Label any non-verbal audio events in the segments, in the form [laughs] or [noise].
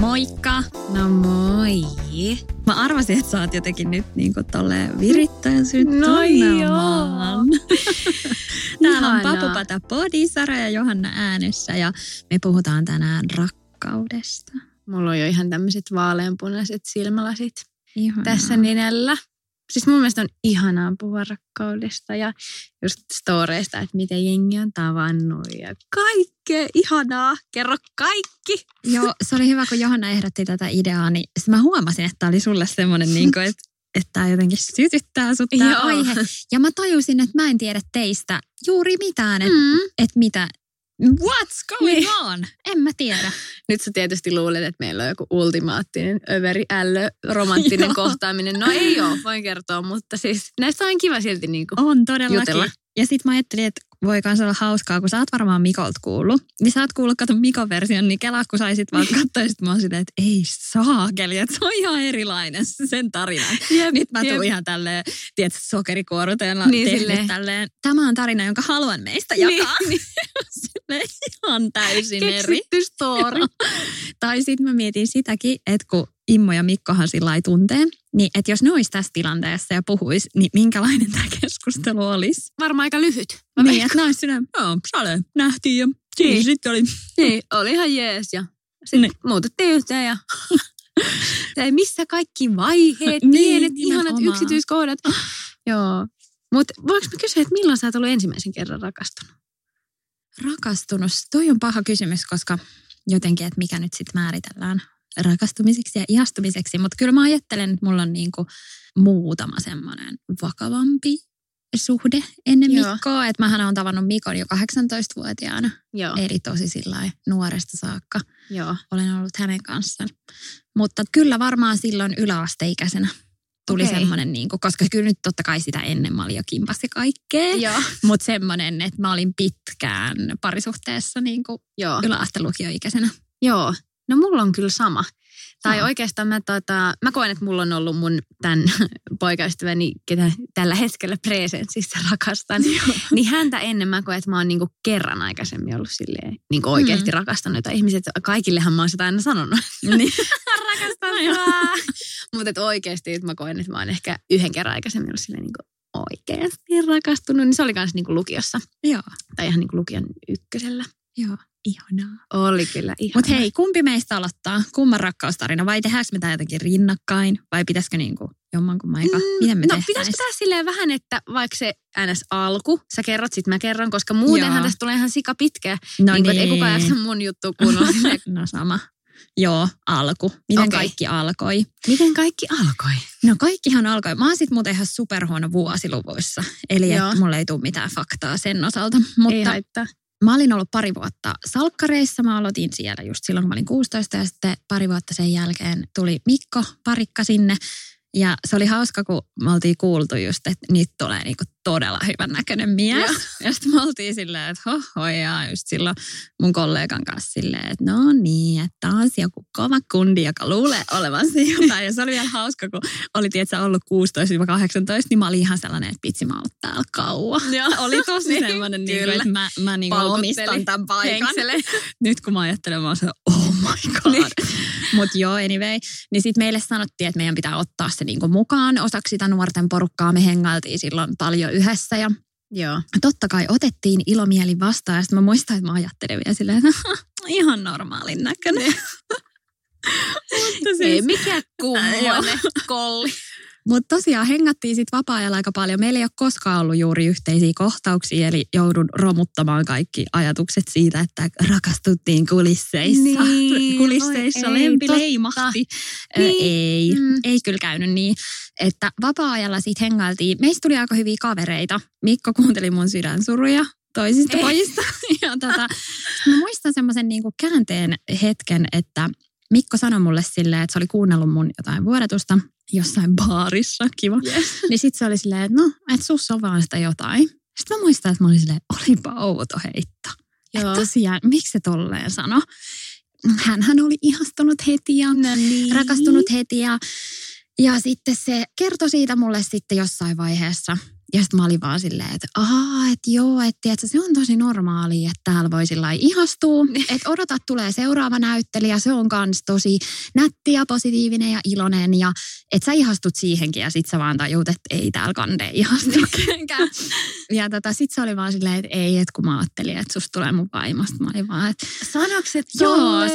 Moikka! No moi. Mä arvasin, että sä oot jotenkin nyt niin kuin tolleen virittäen No syntymään. [laughs] Täällä on. Papupata Podi, Sara ja Johanna äänessä ja me puhutaan tänään rakkaudesta. Mulla on jo ihan tämmöiset vaaleanpunaiset silmälasit Ihanaa. tässä nenällä. Siis mun mielestä on ihanaa puhua rakkaudesta ja just storeista, että miten jengi on tavannut ja kaikkea ihanaa. Kerro kaikki. Joo, se oli hyvä, kun Johanna ehdotti tätä ideaa, niin mä huomasin, että oli sulle semmoinen, niin kuin, että että tämä jotenkin sytyttää sut tämä aihe. Ja mä tajusin, että mä en tiedä teistä juuri mitään, että Mm. et mitä, what's going Niin. on? En mä tiedä. [laughs] Nyt sä tietysti luulet, että meillä on joku ultimaattinen överi ällö romanttinen [laughs] kohtaaminen. No ei ole, voin kertoa, mutta siis näistä on kiva silti niinku. On todellakin. Jutella. Ja sit mä ajattelin, että voi kans olla hauskaa, kun sä oot varmaan Mikolta kuullut. Niin sä oot kuullut kato Mikon version, niin kelaa kun saisit vaan katsoa, sit mä oon silleen, että ei saakeli, että se on ihan erilainen se sen tarina. Jep, Nyt mä tuun jep. ihan tälleen, tiedätkö, sokerikuoruteella Niin, tehnyt silleen. tälleen. Tämä on tarina, jonka haluan meistä Niin, jakaa. [laughs] silleen ihan täysin eri. Story. [laughs] Tai sitten mä mietin sitäkin, että kun Immo ja Mikkohan sillä lailla tuntee, niin että jos ne olisi tässä tilanteessa ja puhuis, niin minkälainen tämä keskustelu olisi? Varmaan aika lyhyt. Mä Niin, että olisi sinä, joo, sale, nähtiin ja siinä Niin. sitten oli. Niin, oli ihan jees ja sitten Niin. muutettiin yhteen ja [laughs] ja missä kaikki vaiheet, Niin, pienet, ihanat nimenomaan. yksityiskohdat. Joo. Mutta voinko mä kysyä, että milloin sä oot ollut ensimmäisen kerran rakastunut? Rakastunut, toi on paha kysymys, koska jotenkin, että mikä nyt sitten määritellään rakastumiseksi ja ihastumiseksi. Mutta kyllä mä ajattelen, että mulla on niinku muutama semmoinen vakavampi suhde ennen Joo. Mikkoa. Että mähän olen tavannut Mikon jo 18-vuotiaana, Joo. eli tosi sillä nuoresta saakka. Joo. olen ollut hänen kanssaan. Mutta kyllä varmaan silloin yläasteikäisenä tuli okay. semmoinen, niin kuin, koska kyllä nyt totta kai sitä ennen mä olin jo kimpas ja kaikkea. [laughs] Mutta semmoinen, että mä olin pitkään parisuhteessa niin kuin Joo. yläastelukioikäisenä. Joo. No mulla on kyllä sama. Tai Joo. oikeastaan mä, tota, mä koen, että mulla on ollut mun tämän [laughs] poikaystäväni, ketä tällä hetkellä presenssissä rakastan. niin häntä ennen mä koen, että mä oon niinku kerran aikaisemmin ollut silleen, niinku oikeasti Mm. rakastanut. Jota ihmiset, kaikillehan mä oon sitä aina sanonut. Niin. [laughs] rakastan sua. Mutta oikeasti että mä koen, että mä oon ehkä yhden kerran aikaisemmin ollut silleen niinku oikeasti rakastunut. Niin se oli kans niinku lukiossa. Joo, Tai ihan niinku lukion ykkösellä. joo, ihanaa. Oli kyllä ihan. Mutta hei, kumpi meistä aloittaa? Kumman rakkaustarina? Vai tehdäänkö me tämä jotenkin rinnakkain? Vai pitäisikö niinku jommankumman aika? Miten me no tehtäis? pitäisikö tää silleen vähän, että vaikka se ns. alku, sä kerrot, sit mä kerron, koska muutenhan Joo. tästä tulee ihan sika pitkä. No niin, niin. Ei kukaan jaksa mun juttu kuunnella. [laughs] No sama. Joo, alku. Miten Okei. kaikki alkoi? Miten kaikki alkoi? No kaikkihan alkoi. Mä oon sit muuten ihan superhuono vuosiluvuissa. Eli Joo. että mulla ei tule mitään faktaa sen osalta. Ei Mutta haittaa. Mä olin ollut pari vuotta salkkareissa. Mä aloitin siellä just silloin, kun mä olin 16 ja sitten pari vuotta sen jälkeen tuli Mikko parikka sinne. Ja se oli hauska, kun me oltiin kuultu just, että nyt tulee niinku todella hyvän näköinen mies. Joo. Ja sitten me oltiin silleen, että hoho, ja just silloin mun kollegan kanssa silleen, että no niin, että taas joku kova kundi, joka luulee olevansa jotain. Ja se oli vielä hauska, kun oli tietysti ollut 16-18, niin mä olin ihan sellainen, että pitsi mä oon ollut täällä kauan. Joo. [laughs] Oli tosi Niin, semmoinen, niin että mä, mä niin omistan tämän paikan. Henksele. Nyt kun mä ajattelen, mä oon se, oh my god. Niin. Mutta joo, anyway. Niin sitten meille sanottiin, että meidän pitää ottaa se niinku mukaan osaksi sitä nuorten porukkaa. Me hengailtiin silloin paljon yhdessä ja Joo. totta kai otettiin ilomieli vastaan. Ja sitten mä muistan, että mä ajattelin vielä silleen, että [laughs] ihan normaalin näköinen. [laughs] Mutta Ei siis, mikä kummonen kolli. Mutta tosiaan hengattiin sitten vapaa-ajalla aika paljon. Meillä ei ole koskaan ollut juuri yhteisiä kohtauksia, eli joudun romuttamaan kaikki ajatukset siitä, että rakastuttiin kulisseissa. Niin, [laughs] kulisseissa ei, lempi totta. leimahti. Ö, Niin. ei, Mm. ei kyllä käynyt niin. Että vapaa-ajalla sitten hengailtiin. Meistä tuli aika hyviä kavereita. Mikko kuunteli mun sydänsuruja toisista Ei. pojista. [laughs] Ja tota, mä muistan semmoisen niinku käänteen hetken, että Mikko sanoi mulle silleen, että se oli kuunnellut mun jotain vuodatusta jossain baarissa, kiva. Yes. Niin sit se oli silleen, että no, että sussa on vaan sitä jotain. Sitten mä muistan, että mä olin silleen, olipa outo heitto. Joo. Että tosiaan, miksi se tolleen sano? Hänhän oli ihastunut heti ja No niin. rakastunut heti ja, ja sitten se kertoi siitä mulle sitten jossain vaiheessa. Ja sitten mä olin vaan silleen, että aah, että joo, että tiedätkö, se on tosi normaali, että täällä voi sillä ihastua. Että odota, tulee seuraava näyttelijä, se on kans tosi nätti ja positiivinen ja iloinen. Ja että sä ihastut siihenkin ja sit sä vaan tajut, että ei täällä kande ihastu kenenkään. Ja tota, sit se oli vaan silleen, että ei, että kun mä ajattelin, että susta tulee mun vaimosta. Mä olin vaan, että Sanoks et Joo, te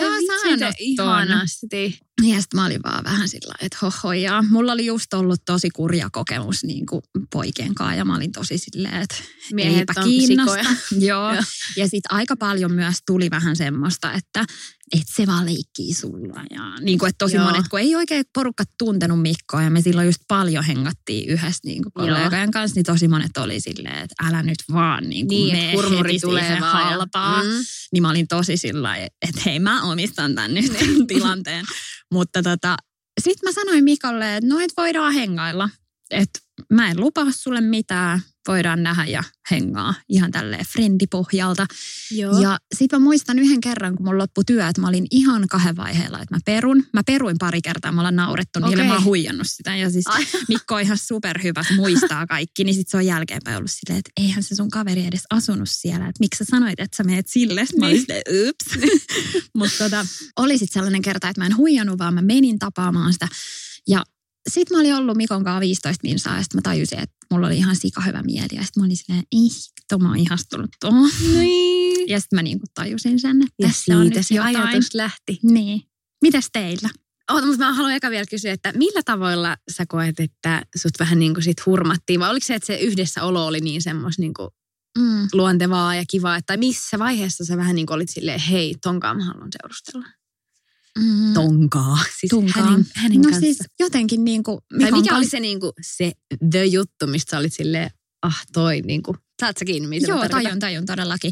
ton. Ihanasti. Ja sitten mä olin vaan vähän sillä että hohojaa. Mulla oli just ollut tosi kurja kokemus niin kuin poikien kanssa ja mä olin tosi silleen, että Miehet eipä on kiinnosta. [laughs] sikoja. Joo. Ja sitten aika paljon myös tuli vähän semmoista, että et se vaan leikkii sulla. Ja niin kuin, että tosi Joo. monet, kun ei oikein porukka tuntenut Mikkoa ja me silloin just paljon hengattiin yhdessä niin kuin Joo. kollegojen kanssa, niin tosi monet oli silleen, että älä nyt vaan niin kuin Niin, mene että heti tulee siihen vaan. halpaa. Mm. Niin mä olin tosi sillä että hei mä omistan tämän nyt [laughs] tilanteen. Mutta tota, sitten mä sanoin Mikolle, että no et voidaan hengailla. Että mä en lupaa sulle mitään, voidaan nähdä ja hengaa ihan tälleen frendipohjalta. Joo. Ja sitten mä muistan yhden kerran, kun mulla loppui työ, että mä olin ihan kahden vaiheella, että mä perun. Mä peruin pari kertaa, mä ollaan naurettu niille, Okei. mä oon huijannut sitä. Ja siis Ai. Mikko on ihan superhyvä, se muistaa kaikki, niin sitten se on jälkeenpäin ollut silleen, että eihän se sun kaveri edes asunut siellä, että miksi sä sanoit, että sä meet sille. Sitten Mä olin Niin. silleen, ups. [laughs] Mutta tota, oli sitten sellainen kerta, että mä en huijannut, vaan mä menin tapaamaan sitä. Ja sitten mä olin ollut Mikon kanssa 15 minsaa ja sitten mä tajusin, että mulla oli ihan sika hyvä mieli. Ja sitten mä olin silleen, ei, to, mä oon ihastunut tuohon. Niin. Ja sitten mä niinku tajusin sen, että Ja tässä on nyt se jotain. ajatus lähti. Niin. Mitäs teillä? Oota, mutta mä haluan eka vielä kysyä, että millä tavoilla sä koet, että sut vähän niin kuin sit hurmattiin? Vai oliko se, että se yhdessäolo oli niin semmoista niin kuin Mm. luontevaa ja kivaa? Tai missä vaiheessa sä vähän niin kuin olit silleen, hei, tonkaan mä haluan seurustella? Mm. Tonkaa. Siis Tunkaan. hänen, hänen no kanssa. siis jotenkin niin kuin... tai mikä oli se, niin kuin, se the juttu, mistä sä olit silleen, ah toi niin kuin, saat sä kiinni, mitä Joo, tajun, tajun todellakin.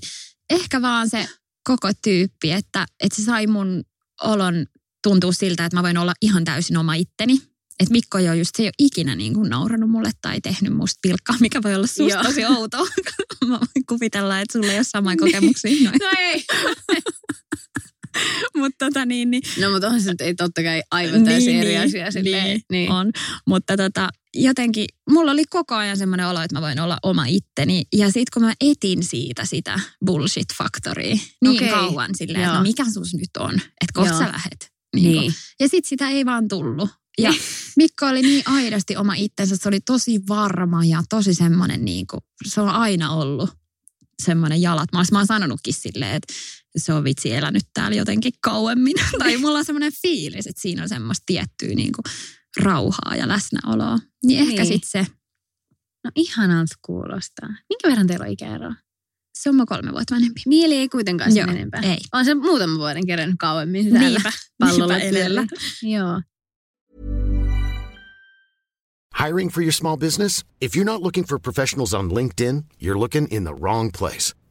Ehkä vaan se koko tyyppi, että, että se sai mun olon tuntua siltä, että mä voin olla ihan täysin oma itteni. Että Mikko ei ole just, se ei ole ikinä niin kuin nauranut mulle tai tehnyt musta pilkkaa, mikä voi olla susta Joo. tosi outoa. [laughs] mä voin kuvitella, että sulla ei ole samoja [laughs] kokemuksia. Noin. No ei. [laughs] [laughs] Mutta tota niin, niin No mutta on se nyt ei totta kai aivan täysin eri asia. Silleen. niin, niin. on. Mutta tota, jotenkin mulla oli koko ajan semmoinen olo, että mä voin olla oma itteni. Ja sitten kun mä etin siitä sitä bullshit-faktoria niin Okei. kauan silleen, että no mikä sus nyt on, että kohta sä lähet. Niin. Niin. Ja sitten sitä ei vaan tullut. Ja [laughs] Mikko oli niin aidosti oma itsensä, se oli tosi varma ja tosi semmoinen, niin kuin, se on aina ollut semmoinen jalat. Mä, oon sanonutkin silleen, että se on vitsi elänyt täällä jotenkin kauemmin. [laughs] tai mulla on semmoinen fiilis, että siinä on semmoista tiettyä niin kuin, rauhaa ja läsnäoloa. Niin ehkä Niin. sitten se, No ihanalta kuulostaa. Minkä verran teillä on ikäeroa? se on mä kolme vuotta vanhempi. Mieli ei kuitenkaan sen Joo, enempää. ei. On se muutaman vuoden kerännyt kauemmin täällä Niinpä, pallolla niinpä edellä. Joo. Hiring for your small business? If you're not looking for professionals on LinkedIn, you're looking in the wrong place.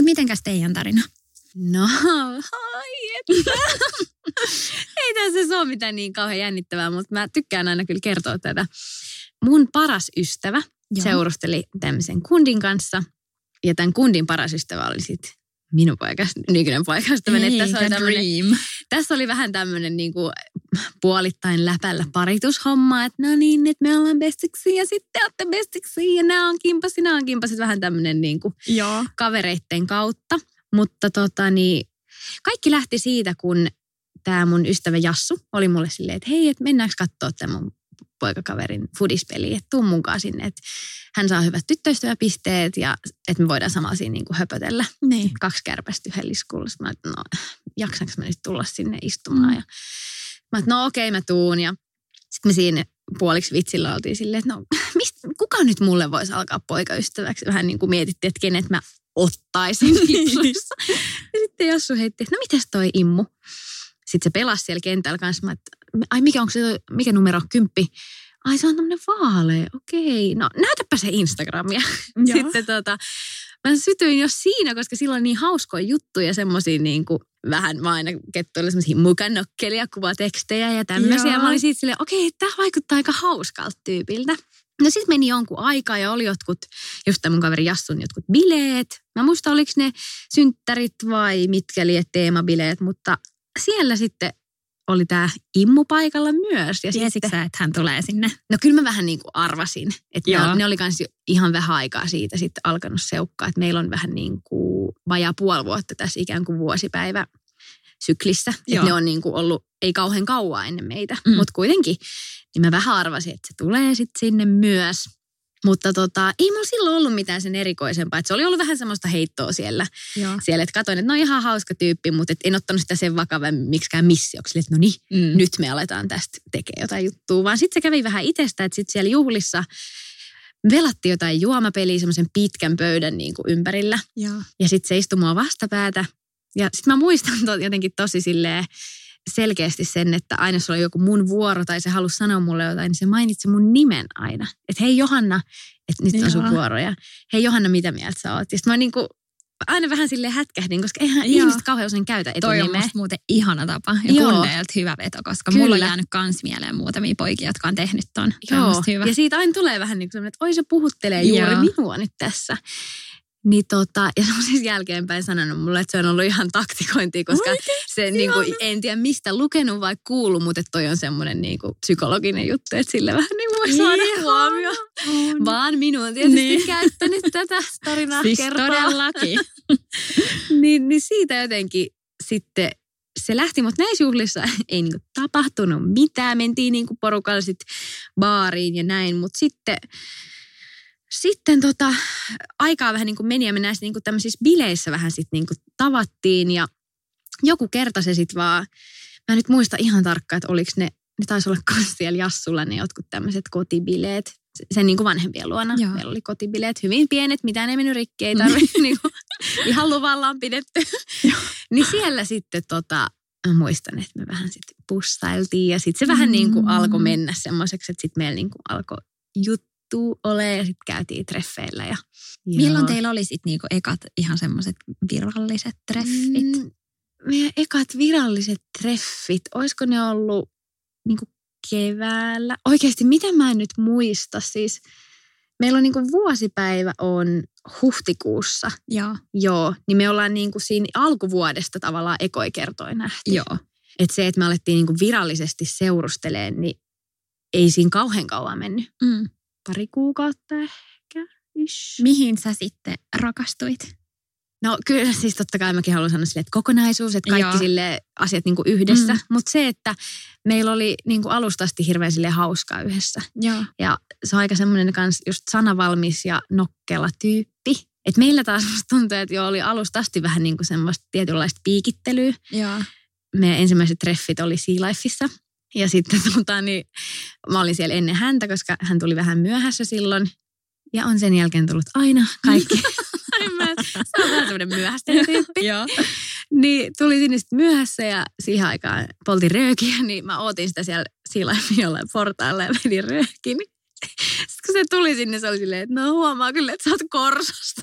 Mutta mitenkäs teidän tarina? No, ai että. [laughs] Ei tässä ole mitään niin kauhean jännittävää, mutta mä tykkään aina kyllä kertoa tätä. Mun paras ystävä Joo. seurusteli tämmöisen kundin kanssa. Ja tämän kundin paras ystävä oli sitten minun poikas, nykyinen poikaystäväni. Että Tässä, oli tämmönen- tässä oli vähän tämmöinen niinku puolittain läpällä paritushomma, että no niin, että me ollaan bestiksi ja sitten te olette bestiksi ja nämä on kimpasi, nämä on kimpasi. Vähän tämmöinen niinku Joo. kavereitten kautta. Mutta tota niin, kaikki lähti siitä, kun tämä mun ystävä Jassu oli mulle silleen, että hei, että mennäänkö katsoa tämän mun poikakaverin fudispeliä, että tuu munkaan sinne, että hän saa hyvät tyttöystäväpisteet ja että me voidaan samalla siinä niin kuin höpötellä. Niin. Kaksi kärpästä yhden liskulla. Sitten Mä, että no, jaksanko mä nyt tulla sinne istumaan? Ja mä, että no okei, mä tuun. Ja sitten me siinä puoliksi vitsillä oltiin silleen, että no [laughs] mistä, kuka nyt mulle voisi alkaa poikaystäväksi? Vähän niin kuin mietittiin, että kenet mä ottaisin [laughs] Ipsussa. ja sitten Jassu heitti, että no mitäs toi Immu? Sitten se pelasi siellä kentällä kanssa. Mä, että, ai mikä, onko se, mikä numero? Kymppi. Ai se on tämmöinen vaalea, okei. No näytäpä se Instagramia. [laughs] Joo. Sitten tota, mä sytyin jo siinä, koska sillä on niin hauskoja juttuja, semmoisia niin kuin vähän, mä aina kettuilla semmoisia mukanokkelia, kuvatekstejä ja tämmöisiä. Joo. Mä olin siitä silleen, okei, tämä vaikuttaa aika hauskalta tyypiltä. No sitten meni jonkun aikaa ja oli jotkut, just tämän mun kaveri Jassun jotkut bileet. Mä muista oliko ne synttärit vai mitkä liet teemabileet, mutta siellä sitten oli tämä Immu paikalla myös. Ja Tiesitkö sitten, sä, että hän tulee sinne? no kyllä mä vähän niin kuin arvasin. Että Joo. ne, ne oli kans ihan vähän aikaa siitä sitten alkanut seukkaa. Että meillä on vähän niin kuin vajaa puoli vuotta tässä ikään kuin vuosipäivä syklissä. Että ne on niin kuin ollut, ei kauhean kauan ennen meitä, mm. mutta kuitenkin. Niin mä vähän arvasin, että se tulee sitten sinne myös. Mutta tota, ei mulla silloin ollut mitään sen erikoisempaa. Että se oli ollut vähän semmoista heittoa siellä. Joo. siellä että katsoin, että no ihan hauska tyyppi, mutta et en ottanut sitä sen vakavemmin miksikään missioksi. Että no niin, Mm. nyt me aletaan tästä tekemään jotain juttua. Vaan sitten se kävi vähän itsestä, että sitten siellä juhlissa velattiin jotain juomapeliä semmoisen pitkän pöydän niin kuin ympärillä. Joo. Ja sitten se istui mua vastapäätä. Ja sitten mä muistan to, jotenkin tosi silleen selkeästi sen, että aina jos oli joku mun vuoro tai se halusi sanoa mulle jotain, niin se mainitsi mun nimen aina. Että hei Johanna, että nyt on sun Joo. vuoro. Ja hei Johanna, mitä mieltä sä oot? Ja mä niinku aina vähän silleen hätkähdin, koska eihän Joo. ihmiset kauhean usein käytä Toi on etunimeä. musta muuten ihana tapa ja Joo. kundeilta hyvä veto, koska mulla on Kyllä. jäänyt kans mieleen muutamia poikia, jotka on tehnyt ton. On Joo, musta hyvä. ja siitä aina tulee vähän niin kuin että oi se puhuttelee juuri Joo. minua nyt tässä. Niin tota, ja se on siis jälkeenpäin sanonut mulle, että se on ollut ihan taktikointia, koska se niin kuin, en tiedä mistä lukenut vai kuullut, mutta toi on semmoinen niin kuin psykologinen juttu, että sille vähän niin voi saada Ihana. huomio. Vaan minun tietysti Niin. niin. käyttänyt tätä tarinaa Siis kertoa. todellakin. [laughs] niin, niin siitä jotenkin sitten se lähti, mutta näissä juhlissa [laughs] ei niinku tapahtunut mitään. Mentiin niinku porukalla sit baariin ja näin, mutta sitten, sitten tota, aikaa vähän niinku meni ja me näissä niinku tämmöisissä bileissä vähän sitten niinku tavattiin ja joku kerta se sitten vaan, mä en nyt muista ihan tarkkaan, että oliko ne, ne taisi olla siellä Jassulla ne jotkut tämmöiset kotibileet, sen niin kuin vanhempien luona. Joo. Meillä oli kotibileet hyvin pienet, mitään ei mennyt rikki, ei tarvitse [laughs] niin kuin, ihan luvalla on pidetty. niin siellä sitten tota, mä muistan, että me vähän sitten pussailtiin ja sitten se vähän Mm. niin kuin alkoi mennä semmoiseksi, että sitten meillä niin kuin alkoi juttu ole ja sitten käytiin treffeillä. Ja, Milloin teillä oli sit niinku ekat ihan semmoiset viralliset treffit? Mm, meidän ekat viralliset treffit, olisiko ne ollut niin keväällä? Oikeasti, mitä mä en nyt muista? Siis meillä on niin vuosipäivä on huhtikuussa, Joo. joo, niin me ollaan niin siinä alkuvuodesta tavallaan ekoi kertoi nähty. Joo. Että se, että me alettiin niin virallisesti seurusteleen, niin ei siinä kauhean kauan mennyt. Mm. Pari kuukautta ehkä. Ish. Mihin sä sitten rakastuit? No kyllä siis totta kai mäkin haluan sanoa sille, että kokonaisuus, että kaikki Joo. sille asiat niin kuin yhdessä. Mm. Mutta se, että meillä oli niin kuin alusta asti hirveän sille hauskaa yhdessä. Joo. Ja se on aika semmoinen kans just sanavalmis ja nokkela tyyppi. Et meillä taas musta tuntuu, että jo oli alusta asti vähän niin kuin semmoista tietynlaista piikittelyä. Joo. Meidän ensimmäiset treffit oli Sea Lifeissa. Ja sitten [laughs] tota, niin, mä olin siellä ennen häntä, koska hän tuli vähän myöhässä silloin. Ja on sen jälkeen tullut aina kaikki. [laughs] Mä- se on vähän semmoinen myöhästelijä [laughs] tyyppi. Joo. Niin tuli sinne sitten myöhässä ja siihen aikaan poltin röökiä, niin mä ootin sitä siellä siilaimin jollain portaalla ja vedin röökin. Sitten kun se tuli sinne, se oli silleen, että no huomaa kyllä, että sä oot korsosta.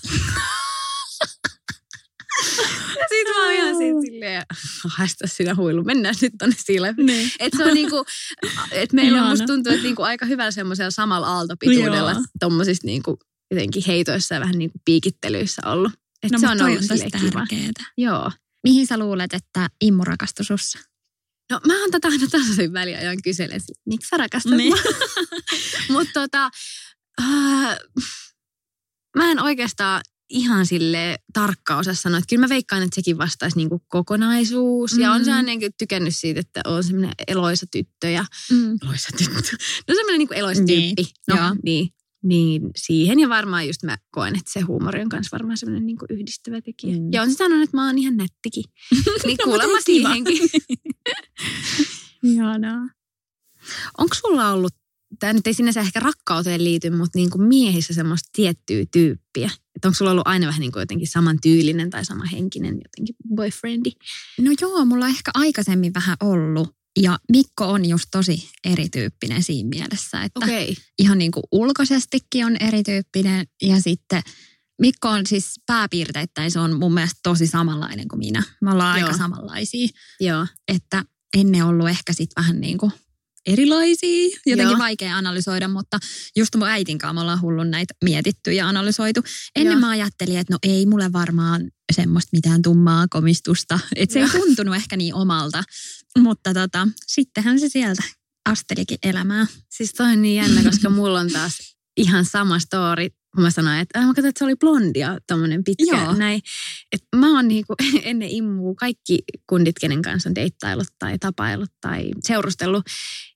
Ja [laughs] sit mä oon ihan siitä silleen, haista sinä huilu, mennään nyt tonne siilaimin. Niin. Että se on niinku, että meillä on musta tuntuu, että niinku aika hyvällä semmoisella samalla aaltopituudella tommosissa niinku jotenkin heitoissa ja vähän niinku piikittelyissä ollut. Et No, se on ollut tosi tärkeetä. Joo. Mihin sä luulet, että Immu rakastui sussa? No mä oon tätä aina tasaisin väliajoin kyselen, miksi sä rakastat niin. [laughs] Mutta tota, äh, mä en oikeastaan ihan sille tarkka osaa sanoa. Että kyllä mä veikkaan, että sekin vastaisi niinku kokonaisuus. Mm. Ja on Mm. se aina niinku tykännyt siitä, että on semmoinen eloisa tyttö ja Mm. eloisa tyttö. No semmoinen niinku eloisa Niin, tyyppi. No, joo. niin, niin siihen ja varmaan just mä koen, että se huumori on kanssa varmaan semmoinen niinku yhdistävä tekijä. Mm. Ja on se sanonut, että mä oon ihan nättikin. [laughs] niin No, kuulemma siihenkin. [laughs] Ihanaa. Onko sulla ollut, tämä nyt ei sinänsä ehkä rakkauteen liity, mutta niin kuin miehissä semmoista tiettyä tyyppiä? Että onko sulla ollut aina vähän niin kuin jotenkin saman tyylinen tai sama henkinen jotenkin boyfriendi? No joo, mulla on ehkä aikaisemmin vähän ollut. Ja Mikko on just tosi erityyppinen siinä mielessä, että okay. Ihan niin kuin ulkoisestikin on erityyppinen. Ja sitten Mikko on siis pääpiirteittäin, se on mun mielestä tosi samanlainen kuin minä. Me ollaan Joo. aika samanlaisia, Joo. että ennen ollut ehkä sitten vähän niin kuin erilaisia, jotenkin Joo. vaikea analysoida, mutta just mun äitin kanssa me ollaan hullun näitä mietitty ja analysoitu. Ennen Joo. mä ajattelin, että no ei mulle varmaan semmoista mitään tummaa komistusta, että se ei Joo. [laughs] tuntunut ehkä niin omalta, mutta tota, sittenhän se sieltä astelikin elämää. Siis toi on niin jännä, koska mulla on taas ihan sama story. Kun mä sanoin, että äh, mä katsoin, että se oli blondia, tommonen pitkä Joo. näin. Et mä oon niinku [laughs] ennen immua kaikki kundit, kenen kanssa on deittailut tai tapailut tai seurustellut,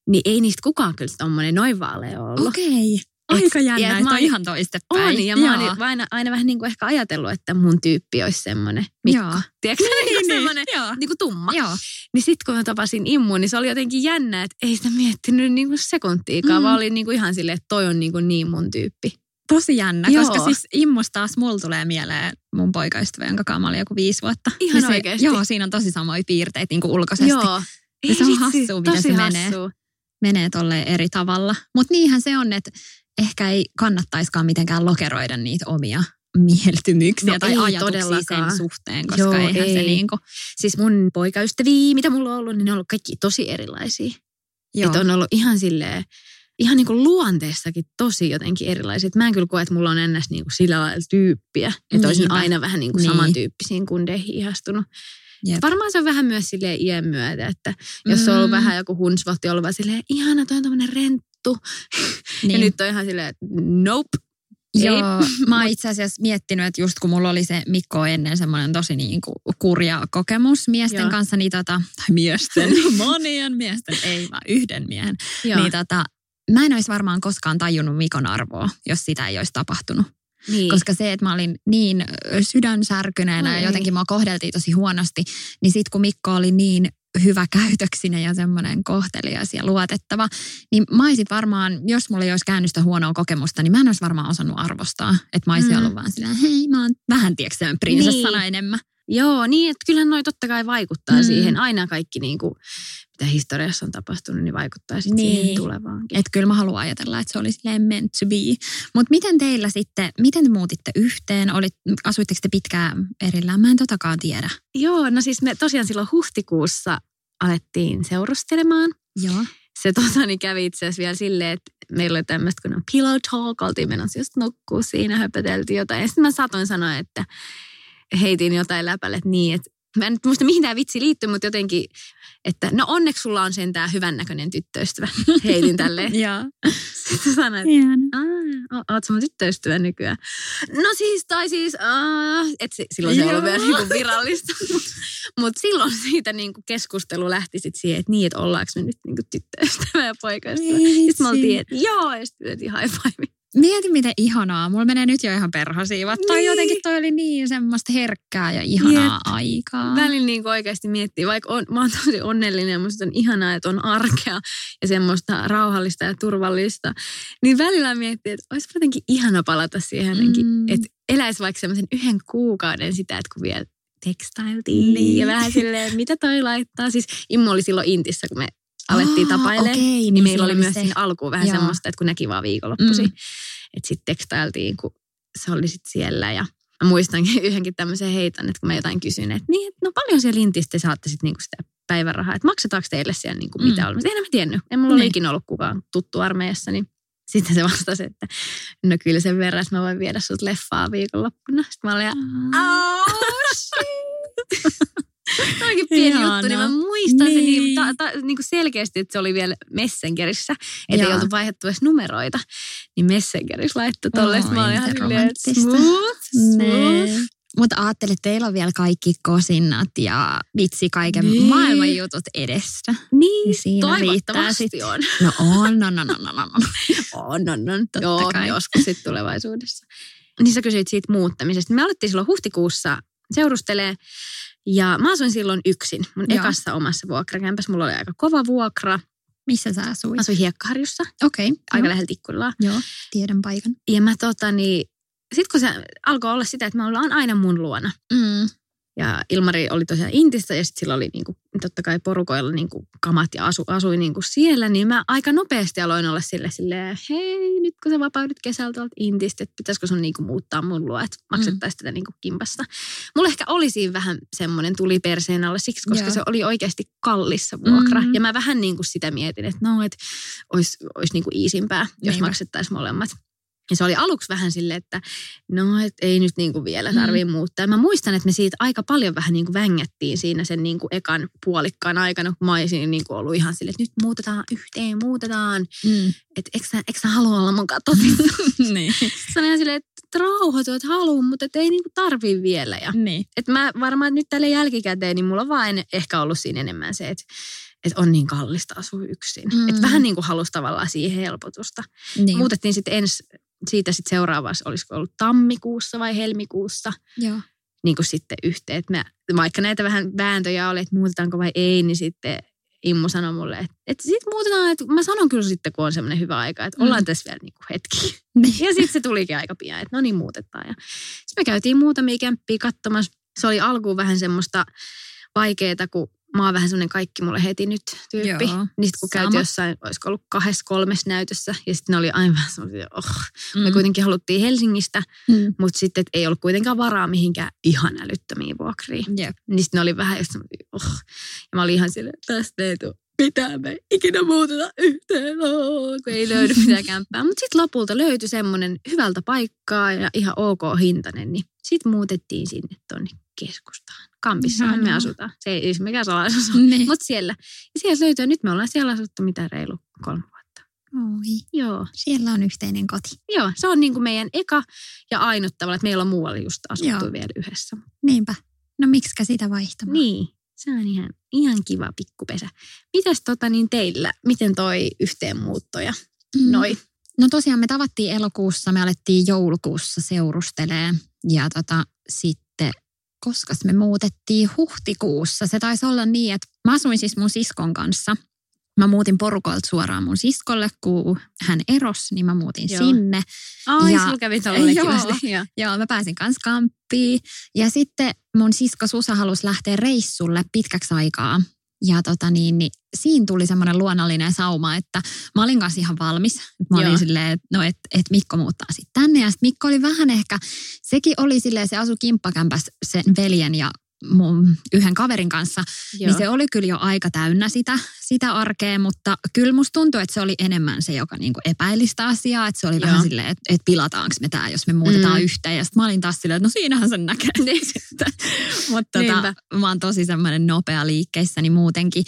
niin ei niistä kukaan kyllä tommonen noin vaalea ollut. Okei. Aika Et- jännä, että on ihan toistepäin. On, ja mä oon aina, aina vähän niin kuin ehkä ajatellut, että mun tyyppi olisi semmoinen Mikko. Joo. Tiedätkö, niin, niin, niin, semmoinen joo. niin kuin tumma. Joo. Niin sitten kun mä tapasin Immun, niin se oli jotenkin jännä, että ei sitä miettinyt niin kuin sekuntiikaan, mm. vaan oli niin kuin ihan silleen, että toi on niin, kuin niin mun tyyppi. Tosi jännä, Joo. koska siis Immus taas mulla tulee mieleen mun poikaystävä, jonka kanssa mä olin joku viisi vuotta. Ihan Niin se, oikeesti? Joo, siinä on tosi samoja piirteitä niin kuin ulkoisesti. Joo. Ja se on hassua, miten tosi se menee. hassua. Menee tolleen eri tavalla. Mutta niinhän se on, että ehkä ei kannattaiskaan mitenkään lokeroida niitä omia mieltymyksiä No tai ajatuksia todellakaan. sen suhteen, koska Joo, eihän se ei. niin kuin, Siis mun poikaystäviä, mitä mulla on ollut, niin ne on ollut kaikki tosi erilaisia. joo. Että on ollut ihan silleen, ihan niin kuin luonteessakin tosi jotenkin erilaiset. Mä en kyllä koe, että mulla on ennäs niin kuin sillä lailla tyyppiä. Että olisin Niinpä. aina vähän niin kuin Niin. samantyyppisiin kundeihin ihastunut. Jep. Varmaan se on vähän myös silleen iän myötä, että jos on ollut Mm. vähän joku hunsvotti, on ollut vaan silleen, ihana, toi on tämmöinen renttu. [laughs] niin. Ja nyt on ihan silleen, että nope. Joo, Ei. [laughs] mä oon itse asiassa miettinyt, että just kun mulla oli se Mikko ennen semmoinen tosi niin kuin kurja kokemus miesten Joo. kanssa, niin tota, tai [laughs] miesten, monien miesten, ei vaan yhden miehen, Joo. niin tota, mä en olisi varmaan koskaan tajunnut Mikon arvoa, jos sitä ei olisi tapahtunut. niin. Koska se, että mä olin niin sydänsärkyneenä Oi ja jotenkin mua kohdeltiin tosi huonosti, niin sitten kun Mikko oli niin hyvä käytöksinen ja semmoinen kohtelias ja luotettava, niin mä olisin varmaan, jos mulla ei olisi käynyt sitä huonoa kokemusta, niin mä en olisi varmaan osannut arvostaa. Että mä olisin Mm. ollut vaan silleen, hei mä oon vähän, tiedätkö, prinsessana Niin. enemmän. Joo, niin, että kyllähän noi totta kai vaikuttaa Mm. siihen. Aina kaikki, niin kuin, mitä historiassa on tapahtunut, niin vaikuttaa sitten Niin. siihen tulevaankin. Että kyllä mä haluan ajatella, että se oli silleen meant to be. Mutta miten teillä sitten, miten te muutitte yhteen? Olit, asuitteko te pitkään erillään? Mä en totakaan tiedä. Joo, no siis me tosiaan silloin huhtikuussa alettiin seurustelemaan. Joo. Se tota, niin kävi itse asiassa vielä silleen, että meillä oli tämmöistä kun on pillow talk, oltiin menossa just nukkuu siinä, höpöteltiin jotain. Ja sitten mä saatoin sanoa, että heitin jotain läpälle, että niin, että mä en nyt muista mihin tämä vitsi liittyy, mutta jotenkin, että no onneksi sulla on sentään hyvännäköinen tyttöystävä. [laughs] Heitin tälleen. Joo. [laughs] Sitten sanoin, että oot sä mun tyttöystävä nykyään? No siis, tai siis, uh, et se, silloin se Joo. vielä niinku virallista. [laughs] Mutta silloin siitä niinku keskustelu lähti sit siihen, että niin, että ollaanko me nyt niinku tyttöystävä ja poikaystävä. Niin Sitten me oltiin, että joo, ja sitten high five. Mieti miten ihanaa. Mulla menee nyt jo ihan perhosiivat. Niin. jotenkin toi oli niin semmoista herkkää ja ihanaa Jep. aikaa. Välillä niinku oikeasti miettii, vaikka on, mä oon tosi onnellinen ja musta on ihanaa, että on arkea ja semmoista rauhallista ja turvallista. Niin välillä miettii, että olisi jotenkin ihana palata siihen Mm. että eläisi vaikka semmoisen yhden kuukauden sitä, että kun vielä tekstailtiin Niin. ja vähän silleen, mitä toi laittaa. Siis Immo oli silloin Intissä, kun me alettiin Aa, tapailemaan. okei, niin, niin meillä oli siinä myös se. siihen alkuun vähän Joo. semmoista, että kun näki vaan viikonloppuisin. Mm. Että sitten tekstailtiin, kun se oli sitten siellä ja Mä muistankin [laughs] yhdenkin tämmöisen heiton, että kun mä jotain kysyin, että niin, no paljon siellä Intistä te saatte sitten niinku sitä päivärahaa, että maksetaanko teille siellä niinku mitä Mm. mm. En mä tiennyt, en mulla ole Niin. ikinä ollut kukaan tuttu armeijassa, niin sitten se vastasi, että no kyllä sen verran, että mä voin viedä sut leffaa viikonloppuna. Sitten mä olin, oh shit. [laughs] Tämä onkin pieni Ihanaa. juttu, niin mä muistan niin. se Niin. niin, ta, ta, niin kuin selkeästi, että se oli vielä Messengerissä, että ei oltu vaihdettu edes numeroita. Niin Messengerissä laittoi tolle, sitten mä olin ihan silleen, että romanttista. smooth, smooth. Mutta ajattelin, että teillä on vielä kaikki kosinnat ja vitsi kaiken Niin. maailman jutut edessä. Niin, Siinä riittää toivottavasti sit. on. No on, no, no, no, no, no. no. On, on, on. Totta Joo, kai. joskus sitten tulevaisuudessa. Niin sä kysyit siitä muuttamisesta. Me alettiin silloin huhtikuussa seurustelee ja mä asuin silloin yksin. Mun Joo. ekassa omassa vuokrakämpässä. Mulla oli aika kova vuokra. Missä sä asuit? Mä asuin Hiekkaharjussa, Okei, okay, aika joo. lähellä Tikkurilaa. joo, tiedän paikan. Ja mä tota niin, sit kun se alkoi olla sitä, että mä ollaan aina mun luona. Mm. Ja Ilmari oli tosiaan Intissä ja sitten sillä oli niinku, totta kai porukoilla niinku kamat ja asu, asui niinku siellä. Niin mä aika nopeasti aloin olla sille silleen, hei nyt kun sä vapaudut kesältä tuolta Intistä, että pitäisikö sun niinku muuttaa mun luo, että maksettaisiin tätä niinku kimpassa. Mulla ehkä oli siinä vähän semmoinen tuli perseen alle siksi, koska Joo. se oli oikeasti kallissa vuokra. Mm. Ja mä vähän niinku sitä mietin, että no, että olisi, olisi niinku iisimpää, jos Niinpä. maksettaisiin molemmat. Ja se oli aluksi vähän silleen, että no, et ei nyt niinku vielä tarvii mm. muuttaa. Ja mä muistan, että me siitä aika paljon vähän niinku vängättiin siinä sen niinku ekan puolikkaan aikana, kun mä olisin niinku ollut ihan silleen, että nyt muutetaan yhteen, muutetaan. Mm. Että eikö sä, eikö sä halua olla mun katotissa? [laughs] niin. Ihan silleen, että rauhoitu, että haluan, mutta et ei niinku tarvii vielä. Ja, niin. et mä varmaan nyt tälle jälkikäteen, niin mulla on vaan en- ehkä ollut siinä enemmän se, että et on niin kallista asua yksin. Mm. Mm. Että vähän niin kuin halusi tavallaan siihen helpotusta. niin. Muutettiin sitten ensi, siitä sitten seuraavassa, olisiko ollut tammikuussa vai helmikuussa, Joo. niin kuin sitten yhteen. Että mä, vaikka näitä vähän vääntöjä oli, että muutetaanko vai ei, niin sitten Immu sanoi mulle, että, että sitten muutetaan, että mä sanon kyllä sitten, kun on semmoinen hyvä aika, että ollaan Mm. tässä vielä niin kuin hetki. Ja sitten se tulikin aika pian, että no niin muutetaan. Ja sitten me käytiin muutamia kämppiä katsomassa. Se oli alkuun vähän semmoista vaikeaa, kun mä oon vähän semmoinen kaikki mulle heti nyt tyyppi. Joo, niin sitten kun käytiin jossain, olisiko ollut kahdessa kolmessa näytössä, ja sitten ne oli aivan semmoisia, oh. Me Mm. kuitenkin haluttiin Helsingistä, Mm. mutta sitten ei ollut kuitenkaan varaa mihinkään ihan älyttömiin vuokriin. Jep. Niin sitten ne oli vähän just semmoisia, oh. Ja mä olin ihan silleen, tästä ei tule mitään, me ikinä muuteta yhteen, oh, kun ei löydy [laughs] mitään kämppää. Mutta sitten lopulta löytyi semmoinen hyvältä paikkaa ja ihan ok hintainen, niin sitten muutettiin sinne tuonne keskustaan. Kampissahan me Ihanaa. asutaan. Se ei siis mikään salaisuus ole. Niin. Mutta siellä. Ja sieltä löytyy, nyt me ollaan siellä asuttu mitä reilu kolme vuotta. Oi. Joo. Siellä on yhteinen koti. Joo, se on niin kuin meidän eka ja ainut tavalla, että meillä on muualla just asuttu Joo. vielä yhdessä. Niinpä. No miksikä sitä vaihtamaan? Niin, se on ihan, ihan kiva pikkupesä. Mitäs tota niin teillä, miten toi yhteenmuutto ja Mm. noi? No tosiaan me tavattiin elokuussa, me alettiin joulukuussa seurustelee ja tota, sitten koska me muutettiin huhtikuussa. Se taisi olla niin, että mä asuin siis mun siskon kanssa. Mä muutin porukolta suoraan mun siskolle, kun hän erosi, niin mä muutin Joo. sinne. Ai, Ja- sulla kävi [laughs] Joo. Joo. Joo, mä pääsin kans kamppiin. Ja sitten mun sisko Susa halusi lähteä reissulle pitkäksi aikaa. Ja tota niin, niin siinä tuli semmoinen luonnollinen sauma, että mä olin kanssa ihan valmis. Mä olin Joo. silleen, että no, et, et Mikko muuttaa sitten tänne. Ja sitten Mikko oli vähän ehkä, sekin oli silleen, se asui kimppakämpäs sen veljen ja mun yhden kaverin kanssa. Joo. Niin se oli kyllä jo aika täynnä sitä, sitä arkea, mutta kyllä musta tuntui, että se oli enemmän se, joka niinku epäili sitä asiaa. Että se oli Joo. vähän silleen, että, että pilataanko me tämä, jos me muutetaan Mm. yhteen. Ja sitten mä olin taas silleen, että no siinähän sen näkee. sitten. [laughs] mutta tota, mä oon tosi semmoinen nopea liikkeissäni muutenkin.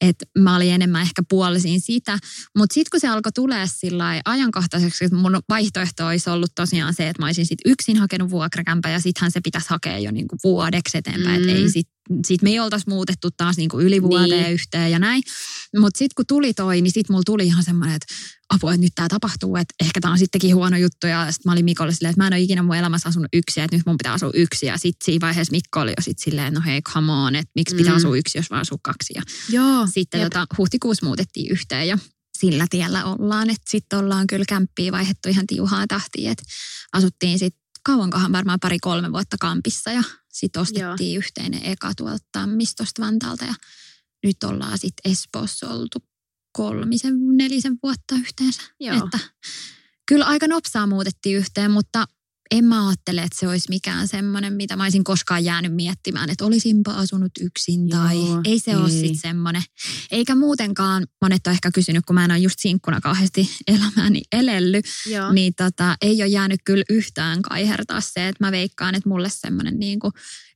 Että mä olin enemmän ehkä puolisin sitä. Mutta sitten kun se alkoi tulee sillä ajankohtaiseksi, että mun vaihtoehto olisi ollut tosiaan se, että mä olisin sit yksin hakenut vuokrakämpää ja sittenhän se pitäisi hakea jo niinku vuodeksi eteenpäin. Mm. Että ei sit, sit me ei oltaisi muutettu taas niinku yli vuoteen Niin. niin. yhteen ja näin. Mutta sitten kun tuli toi, niin sitten mulla tuli ihan semmoinen, että apua, että nyt tämä tapahtuu, että ehkä tämä on sittenkin huono juttu. Ja sitten mä olin Mikolle silleen, että mä en ole ikinä mun elämässä asunut yksin, että nyt mun pitää asua yksin. Ja sitten siinä vaiheessa Mikko oli jo sitten silleen, no hei, come on, että miksi pitää Mm. asua yksin, jos vaan asuu kaksi. Ja Joo. sitten Jep. tota, huhtikuussa muutettiin yhteen ja sillä tiellä ollaan. Että sitten ollaan kyllä kämppiä vaihdettu ihan tiuhaa tahtiin, että asuttiin sitten kauankohan varmaan pari-kolme vuotta kampissa ja sitten ostettiin Joo. yhteinen eka tuolta Tammistosta Vantaalta ja nyt ollaan sitten Espoossa oltu kolmisen, nelisen vuotta yhteensä. Joo. Että kyllä aika nopsaa muutettiin yhteen, mutta en mä ajattele, että se olisi mikään semmoinen, mitä mä olisin koskaan jäänyt miettimään, että olisinpa asunut yksin tai Joo, ei se ei. ole sitten semmoinen. Eikä muutenkaan, monet on ehkä kysynyt, kun mä en ole just sinkkuna kauheasti [laughs] elämääni elellyt, Joo. niin tota, ei ole jäänyt kyllä yhtään kaihertaa se, että mä veikkaan, että mulle semmoinen niin kuin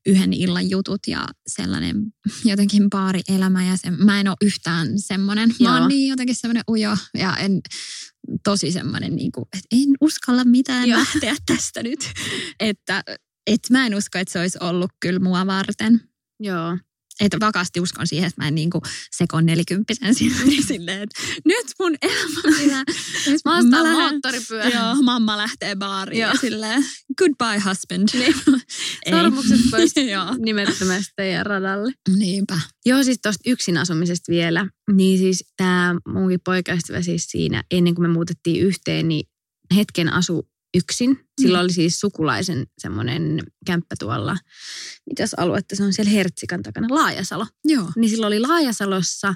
yhden illan jutut ja sellainen [laughs] jotenkin elämä ja sen, mä en ole yhtään semmoinen. Mä oon niin jotenkin semmoinen ujo ja en, tosi semmoinen, niin kuin, että en uskalla mitään Joo. lähteä tästä nyt. [laughs] että et mä en usko, että se olisi ollut kyllä mua varten. Joo. Että vakaasti uskon siihen, että mä en niinku sekon nelikymppisen niin silleen, että nyt mun elämä pitää. mä ostan moottoripyörä. Joo, mamma lähtee baariin joo. ja silleen, goodbye husband. Niin. [laughs] Sormukset pois [laughs] nimettömästi teidän radalle. Niinpä. Joo, siis tuosta yksin asumisesta vielä. Niin siis tämä munkin poikaystävä siis siinä, ennen kuin me muutettiin yhteen, niin hetken asu yksin. Sillä mm. oli siis sukulaisen semmoinen kämppä tuolla, mitäs aluetta se on siellä Hertsikan takana, Laajasalo. Joo. Niin sillä oli Laajasalossa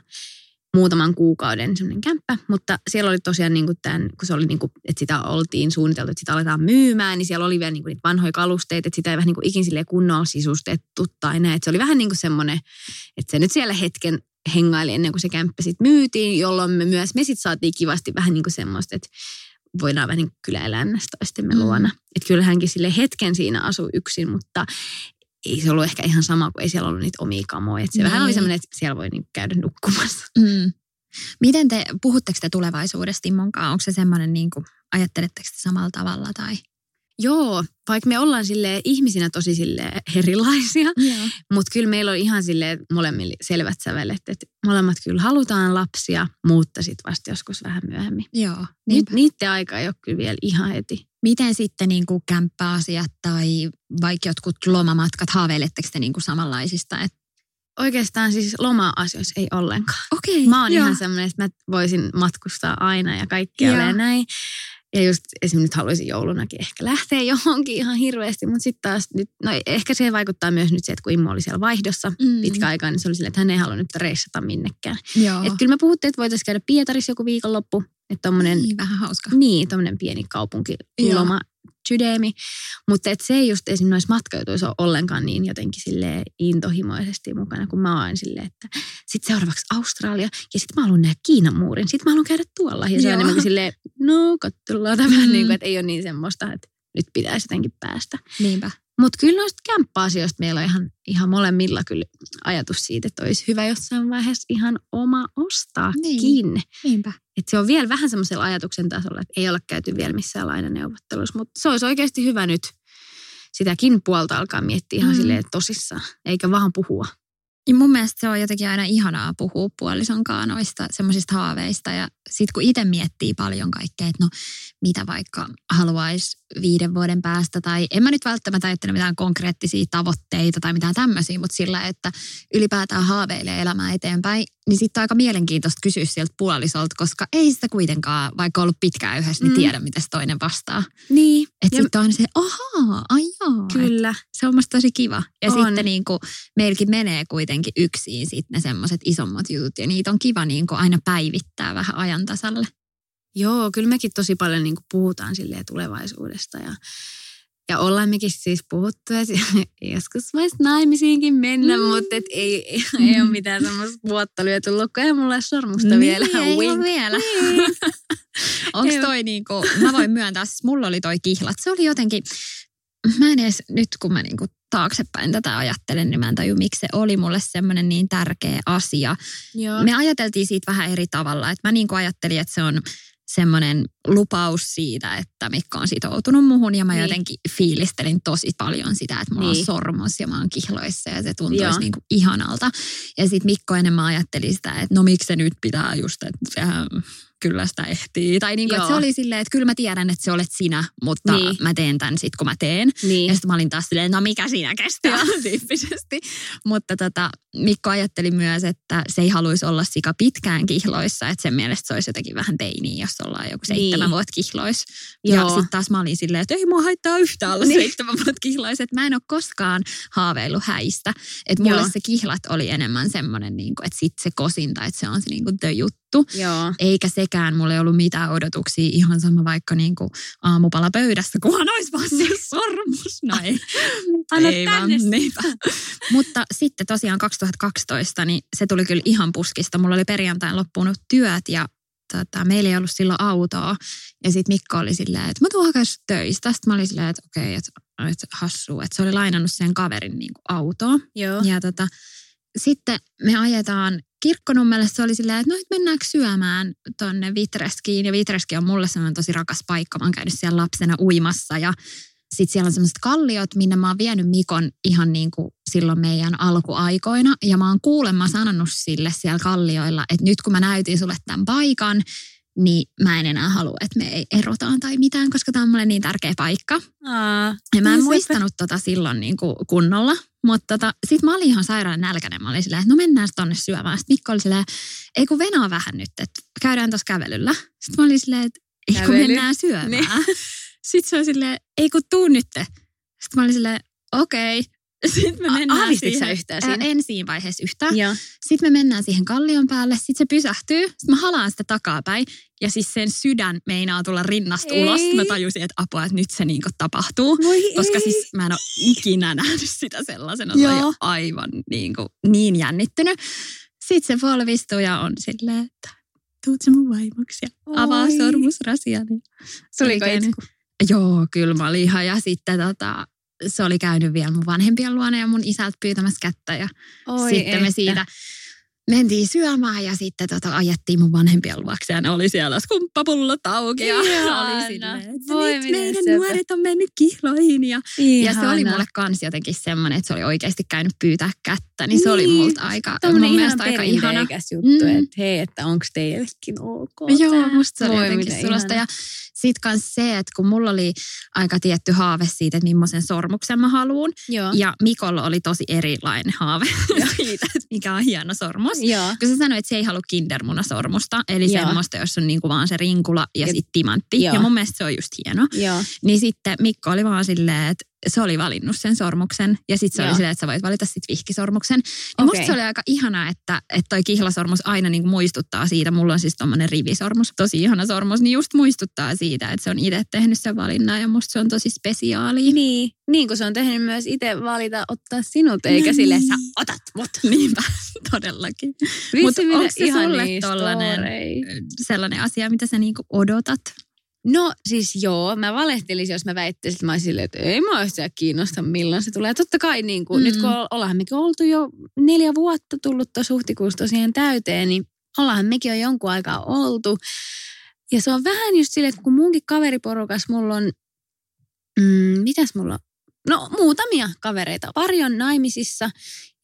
muutaman kuukauden semmoinen kämppä, mutta siellä oli tosiaan niin kuin tämän, kun se oli niin kuin, että sitä oltiin suunniteltu, että sitä aletaan myymään, niin siellä oli vielä niin kuin niitä vanhoja kalusteita, että sitä ei vähän niin kuin ikin kunnolla sisustettu tai näin. Että se oli vähän niin kuin semmoinen, että se nyt siellä hetken hengaili ennen kuin se kämppä sitten myytiin, jolloin me myös, me sitten saatiin kivasti vähän niin kuin semmoista, että voidaan vähän niin kyläelännästä toistemme mm. luona. Että kyllä hänkin sille hetken siinä asui yksin, mutta ei se ollut ehkä ihan sama, kun ei siellä ollut niitä omia kamoja. Että se niin. vähän oli semmoinen, että siellä voi niin käydä nukkumassa. [laughs] Mm. Miten te, puhutteko te tulevaisuudesta Timmonkaan? Onko se semmoinen, niin kuin, ajatteletteko te samalla tavalla tai? Joo, vaikka me ollaan sille ihmisinä tosi sille erilaisia, yeah. mutta kyllä meillä on ihan sille molemmille selvät sävelet, että molemmat kyllä halutaan lapsia, mutta sitten vasta joskus vähän myöhemmin. Joo. Ni, niiden aika ei ole kyllä vielä ihan heti. Miten sitten niin kuin kämppäasiat tai vaikka jotkut lomamatkat, haaveiletteko te niin kuin samanlaisista? Et... Oikeastaan siis loma-asioissa ei ollenkaan. Okei. Okay, mä oon ihan semmoinen, että mä voisin matkustaa aina ja kaikkialle näin. Ja just esimerkiksi nyt haluaisin joulunakin ehkä lähteä johonkin ihan hirveästi, mutta sitten taas nyt, no ehkä se vaikuttaa myös nyt se, että kun Immo oli siellä vaihdossa mm. pitkä aikaa, niin se oli silleen, että hän ei halunnut reissata minnekään. Että kyllä me puhuttiin, että voitaisiin käydä Pietarissa joku viikonloppu. Että tommonen, niin, vähän hauska. Niin, tuommoinen pieni kaupunki, sydämi. Mutta et se ei just esimerkiksi noissa matkajutuissa ole ollenkaan niin jotenkin sille intohimoisesti mukana, kun mä oon silleen, että sitten seuraavaksi Australia ja sitten mä haluan nähdä Kiinan muurin. Sitten mä haluan käydä tuolla. Ja se on enemmänkin silleen, no katsellaan tämä, mm. niin kuin, että ei ole niin semmoista, että nyt pitäisi jotenkin päästä. Niinpä. Mutta kyllä noista kämppäasioista meillä on ihan, ihan molemmilla kyllä ajatus siitä, että olisi hyvä jossain vaiheessa ihan oma ostaakin. Niin. Niinpä. Et se on vielä vähän semmoisella ajatuksen tasolla, että ei olla käyty vielä missään lainaneuvottelussa, mutta se olisi oikeasti hyvä nyt sitäkin puolta alkaa miettiä ihan mm. silleen tosissaan, eikä vaan puhua. Ja mun mielestä se on jotenkin aina ihanaa puhua puolison noista semmoisista haaveista. Ja sitten kun itse miettii paljon kaikkea, että no mitä vaikka haluaisi viiden vuoden päästä. Tai en mä nyt välttämättä ajattele mitään konkreettisia tavoitteita tai mitään tämmöisiä, mutta sillä, että ylipäätään haaveilee elämää eteenpäin. Niin sitten on aika mielenkiintoista kysyä sieltä puolisolta, koska ei sitä kuitenkaan, vaikka ollut pitkään yhdessä, niin mm. tiedä, miten toinen vastaa. Niin. Että sitten on se, ahaa, ai joo. Kyllä. Et se on musta tosi kiva. Ja on. sitten niin kuin, meilläkin menee kuitenkin yksin sitten ne semmoiset isommat jutut. Ja niitä on kiva niin kuin aina päivittää vähän ajan tasalle. Joo, kyllä mekin tosi paljon niin kuin puhutaan tulevaisuudesta ja ja ollaan mekin siis puhuttu, että [laughs] joskus voisi naimisiinkin mennä, mm. mutta et ei, ei, ei ole mitään semmoista vuotta lyöty mulla ole sormusta niin, vielä. Ei Wink. vielä. Niin. [laughs] Onko toi niinku, mä voin myöntää, siis mulla oli toi kihlat. Se oli jotenkin, mä en edes, nyt kun mä niinku taaksepäin tätä ajattelen, niin mä en taju, miksi se oli mulle semmoinen niin tärkeä asia. Joo. Me ajateltiin siitä vähän eri tavalla. Että mä niinku ajattelin, että se on semmoinen lupaus siitä, että Mikko on sitoutunut muhun ja mä niin. jotenkin fiilistelin tosi paljon sitä, että mulla niin. on sormus ja mä oon kihloissa ja se tuntuisi niin kuin ihanalta. Ja sitten Mikko enemmän ajatteli sitä, että no miksi se nyt pitää just, että sehän kyllä sitä ehtii. Tai niin kuin, että se oli silleen, että kyllä mä tiedän, että se olet sinä, mutta niin. mä teen tämän sitten, kun mä teen. Niin. Ja sitten mä olin taas silleen, no mikä siinä kestää [laughs] tyyppisesti. Mutta tota, Mikko ajatteli myös, että se ei haluaisi olla sika pitkään kihloissa, että sen mielestä se olisi jotenkin vähän teiniä, jos ollaan joku 17 seitsemän vuotta kihlois. Ja sitten taas mä olin silleen, että ei mua haittaa yhtään olla Niin. seitsemän vuotta kihlois. Että mä en ole koskaan haaveillut häistä. Että mulle Joo. se kihlat oli enemmän semmoinen, niin kuin, että sit se kosinta, että se on se niin kuin the juttu. Joo. Eikä sekään, mulla ei ollut mitään odotuksia, ihan sama vaikka niin kuin aamupala pöydässä, kunhan olisi vaan se sormus. No ei, [laughs] Anna ei tänne vaan, niinpä. [laughs] Mutta sitten tosiaan 2012, niin se tuli kyllä ihan puskista. Mulla oli perjantain loppunut työt ja tota, meillä ei ollut silloin autoa. Ja sitten Mikko oli silleen, että mä tuun hakemaan töistä. Sitten mä olin silleen, että okei, että, että hassua. Että se oli lainannut sen kaverin niin kuin autoa. Joo. Ja tota, sitten me ajetaan kirkkonummelle. Se oli silleen, että no et mennäänkö syömään tonne Vitreskiin. Ja Vitreski on mulle semmoinen tosi rakas paikka. Mä oon käynyt siellä lapsena uimassa ja sitten siellä on semmoiset kalliot, minne mä oon vienyt Mikon ihan niin kuin silloin meidän alkuaikoina. Ja mä oon kuulemma sanonut sille siellä kallioilla, että nyt kun mä näytin sulle tämän paikan, niin mä en enää halua, että me ei erotaan tai mitään, koska tämä on mulle niin tärkeä paikka. Aa, Ja mä en niin muistanut tota silloin niin kuin kunnolla, mutta tota, sit mä olin ihan sairaan nälkäinen. Mä olin silleen, että no mennään tonne syömään. Sitten Mikko oli silleen, ei kun venaa vähän nyt, että käydään tuossa kävelyllä. Sitten mä olin silleen, että ei kun Kävely. mennään syömään. Niin. [laughs] Sitten se oli silleen, ei kun tuu nyt. Sitten mä olin silleen, okei. [laughs] Sitten me A- mennään aavistitko siihen. yhtään Ää, siinä? En siinä vaiheessa yhtään. Joo. Sitten me mennään siihen kallion päälle, sitten se pysähtyy, sitten mä halaan sitä takapäin ja siis sen sydän meinaa tulla rinnasta Ei. ulos. Mä tajusin, että apua, että nyt se niinku tapahtuu. Voi Koska ei. siis mä en ole ikinä [laughs] nähnyt sitä sellaisena. Se on aivan niin, kuin, niin jännittynyt. Sitten se polvistuu ja on silleen, että tuut se mun vaimoksi ja avaa sormusrasiani. Tuliko itku? Joo, kyllä mä olin ihan. Ja sitten tota, se oli käynyt vielä mun vanhempien luona ja mun isältä pyytämässä kättä. Ja Oi sitten me että. siitä mentiin syömään ja sitten tota, ajettiin mun vanhempien luokse ja ne oli siellä skumppapullot auki. Ja Ihana. [laughs] oli silleen, että Voi, nyt meidän söpö. nuoret on mennyt kihloihin. Ja, ja se oli mulle kans jotenkin semmoinen, että se oli oikeasti käynyt pyytää kättä. Niin se oli Niin, multa aika, Tämmöinen mun mielestä aika ihana. juttu, Mm. että hei, että onko teillekin ok Joo, musta se oli jotenkin sulosta. ihana. Ja sitten kans se, että kun mulla oli aika tietty haave siitä, että millaisen sormuksen mä haluun. Joo. Ja Mikolla oli tosi erilainen haave [laughs] siitä, että mikä on hieno sormus. Joo. Kun se sanoi, että se ei halua kindermunasormusta, eli Joo. semmoista, jossa on niinku vaan se rinkula ja, Ja- sitten timantti. Joo. Ja mun mielestä se on just hieno. Joo. Niin sitten Mikko oli vaan silleen, että se oli valinnut sen sormuksen. Ja sitten se Joo. oli silleen, että sä voit valita sitten vihkisormuksen. Ja musta Okei. se oli aika ihanaa, että, että toi kihlasormus aina niinku muistuttaa siitä. Mulla on siis tommonen rivisormus, tosi ihana sormus. Niin just muistuttaa siitä, että se on itse tehnyt sen valinnan. Ja musta se on tosi spesiaalia. Niin, niin kuin se on tehnyt myös itse valita ottaa sinut, eikä sille sä otat mut. Niinpä, [laughs] todellakin. Mutta onko se sulle tollanen sellainen asia, mitä sä niinku odotat? No siis joo, mä valehtelisin, jos mä väittäisin, että mä olisin silleen, että ei mä olisi kiinnosta, milloin se tulee. Totta kai niin kuin, Mm. mm. nyt kun ollaan mekin oltu jo neljä vuotta tullut tuossa huhtikuussa tosiaan täyteen, niin ollaan mekin jo jonkun aikaa oltu. Ja se on vähän just silleen, että kun munkin kaveriporukas mulla on, mm, mitäs mulla on? No muutamia kavereita. Pari on naimisissa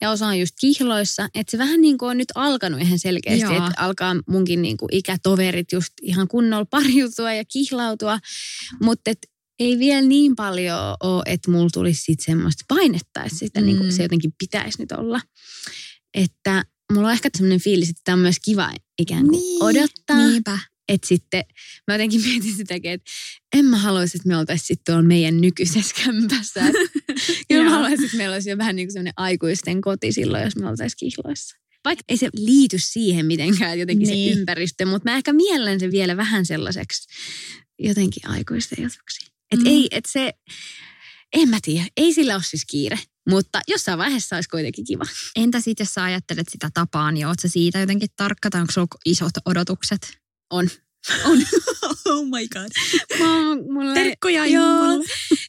ja osa on just kihloissa. Että se vähän niin kuin on nyt alkanut ihan selkeästi, että alkaa munkin niin kuin ikätoverit just ihan kunnolla pariutua ja kihlautua. Mutta ei vielä niin paljon ole, että mulla tulisi sit semmoista painetta, että sitä Mm. niin kuin se jotenkin pitäisi nyt olla. Että mulla on ehkä semmoinen fiilis, että tämä on myös kiva ikään kuin niin. odottaa. Niinpä. Että sitten mä jotenkin [laughs] mietin sitäkin, että en mä haluaisi, että me oltaisiin sitten tuolla meidän nykyisessä kämpässä. [laughs] Kyllä mä haluaisin, että meillä olisi jo vähän niin kuin semmoinen aikuisten koti silloin, jos me oltaisiin kihloissa. Vaikka ei se liity siihen mitenkään jotenkin niin. Se ympäristö, mutta mä ehkä miellän sen vielä vähän sellaiseksi jotenkin aikuisten jutuksi. Että Mm. ei, että se, en mä tiedä, ei sillä ole siis kiire. Mutta jossain vaiheessa olisi kuitenkin kiva. Entä sitten, jos sä ajattelet sitä tapaa, niin oot sä siitä jotenkin tarkka tai onko sulla isot odotukset? On. [laughs] On. oh my god. Mä, mulla ei- Terkkuja Joo.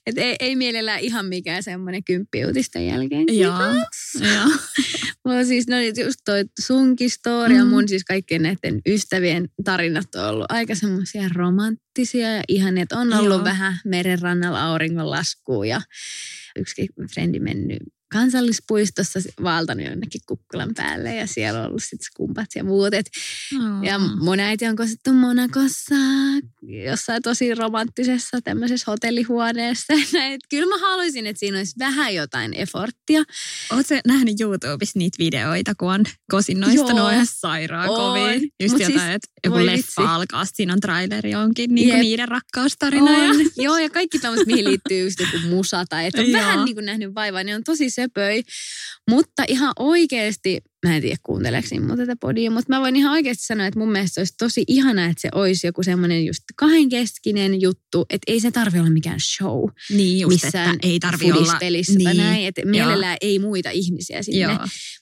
Et ei, ei mielellään ihan mikään semmoinen kymppiuutisten jälkeen. Joo. Joo. [laughs] Mulla siis no just toi sunkin story ja Mm. mun siis kaikkien näiden ystävien tarinat on ollut aika semmoisia romanttisia ja ihan, että on ollut Joo. vähän merenrannalla auringonlaskua ja yksikin frendi mennyt kansallispuistossa vaeltanut jonnekin kukkulan päälle ja siellä on ollut sitten skumpat ja muut. Et, Oh. ja mun äiti on kosittu Monakossa jossain tosi romanttisessa tämmöisessä hotellihuoneessa. [laughs] Et Kyllä mä haluaisin, että siinä olisi vähän jotain efforttia. Oletko nähnyt YouTubessa niitä videoita, kun on kosinnoista ihan sairaan On. kovia? Just Mut jotain, siis, että joku leffa vitsi. alkaa, siinä on traileri onkin niin Jep. niiden rakkaustarina. On. Joo, ja kaikki tämmöiset, mihin liittyy just joku musa tai että on [laughs] vähän niin kuin nähnyt vaivaa, niin on tosi söpöi. Mutta ihan oikeasti, mä en tiedä kuunteleeko niin tätä podia, mutta mä voin ihan oikeasti sanoa, että mun mielestä olisi tosi ihana, että se olisi joku semmoinen just kahdenkeskinen juttu, että ei se tarvi olla mikään show Niin just, missään että ei tarvi olla... foodispelissä tai Niin. näin, että mielellään ei muita ihmisiä sinne. Joo.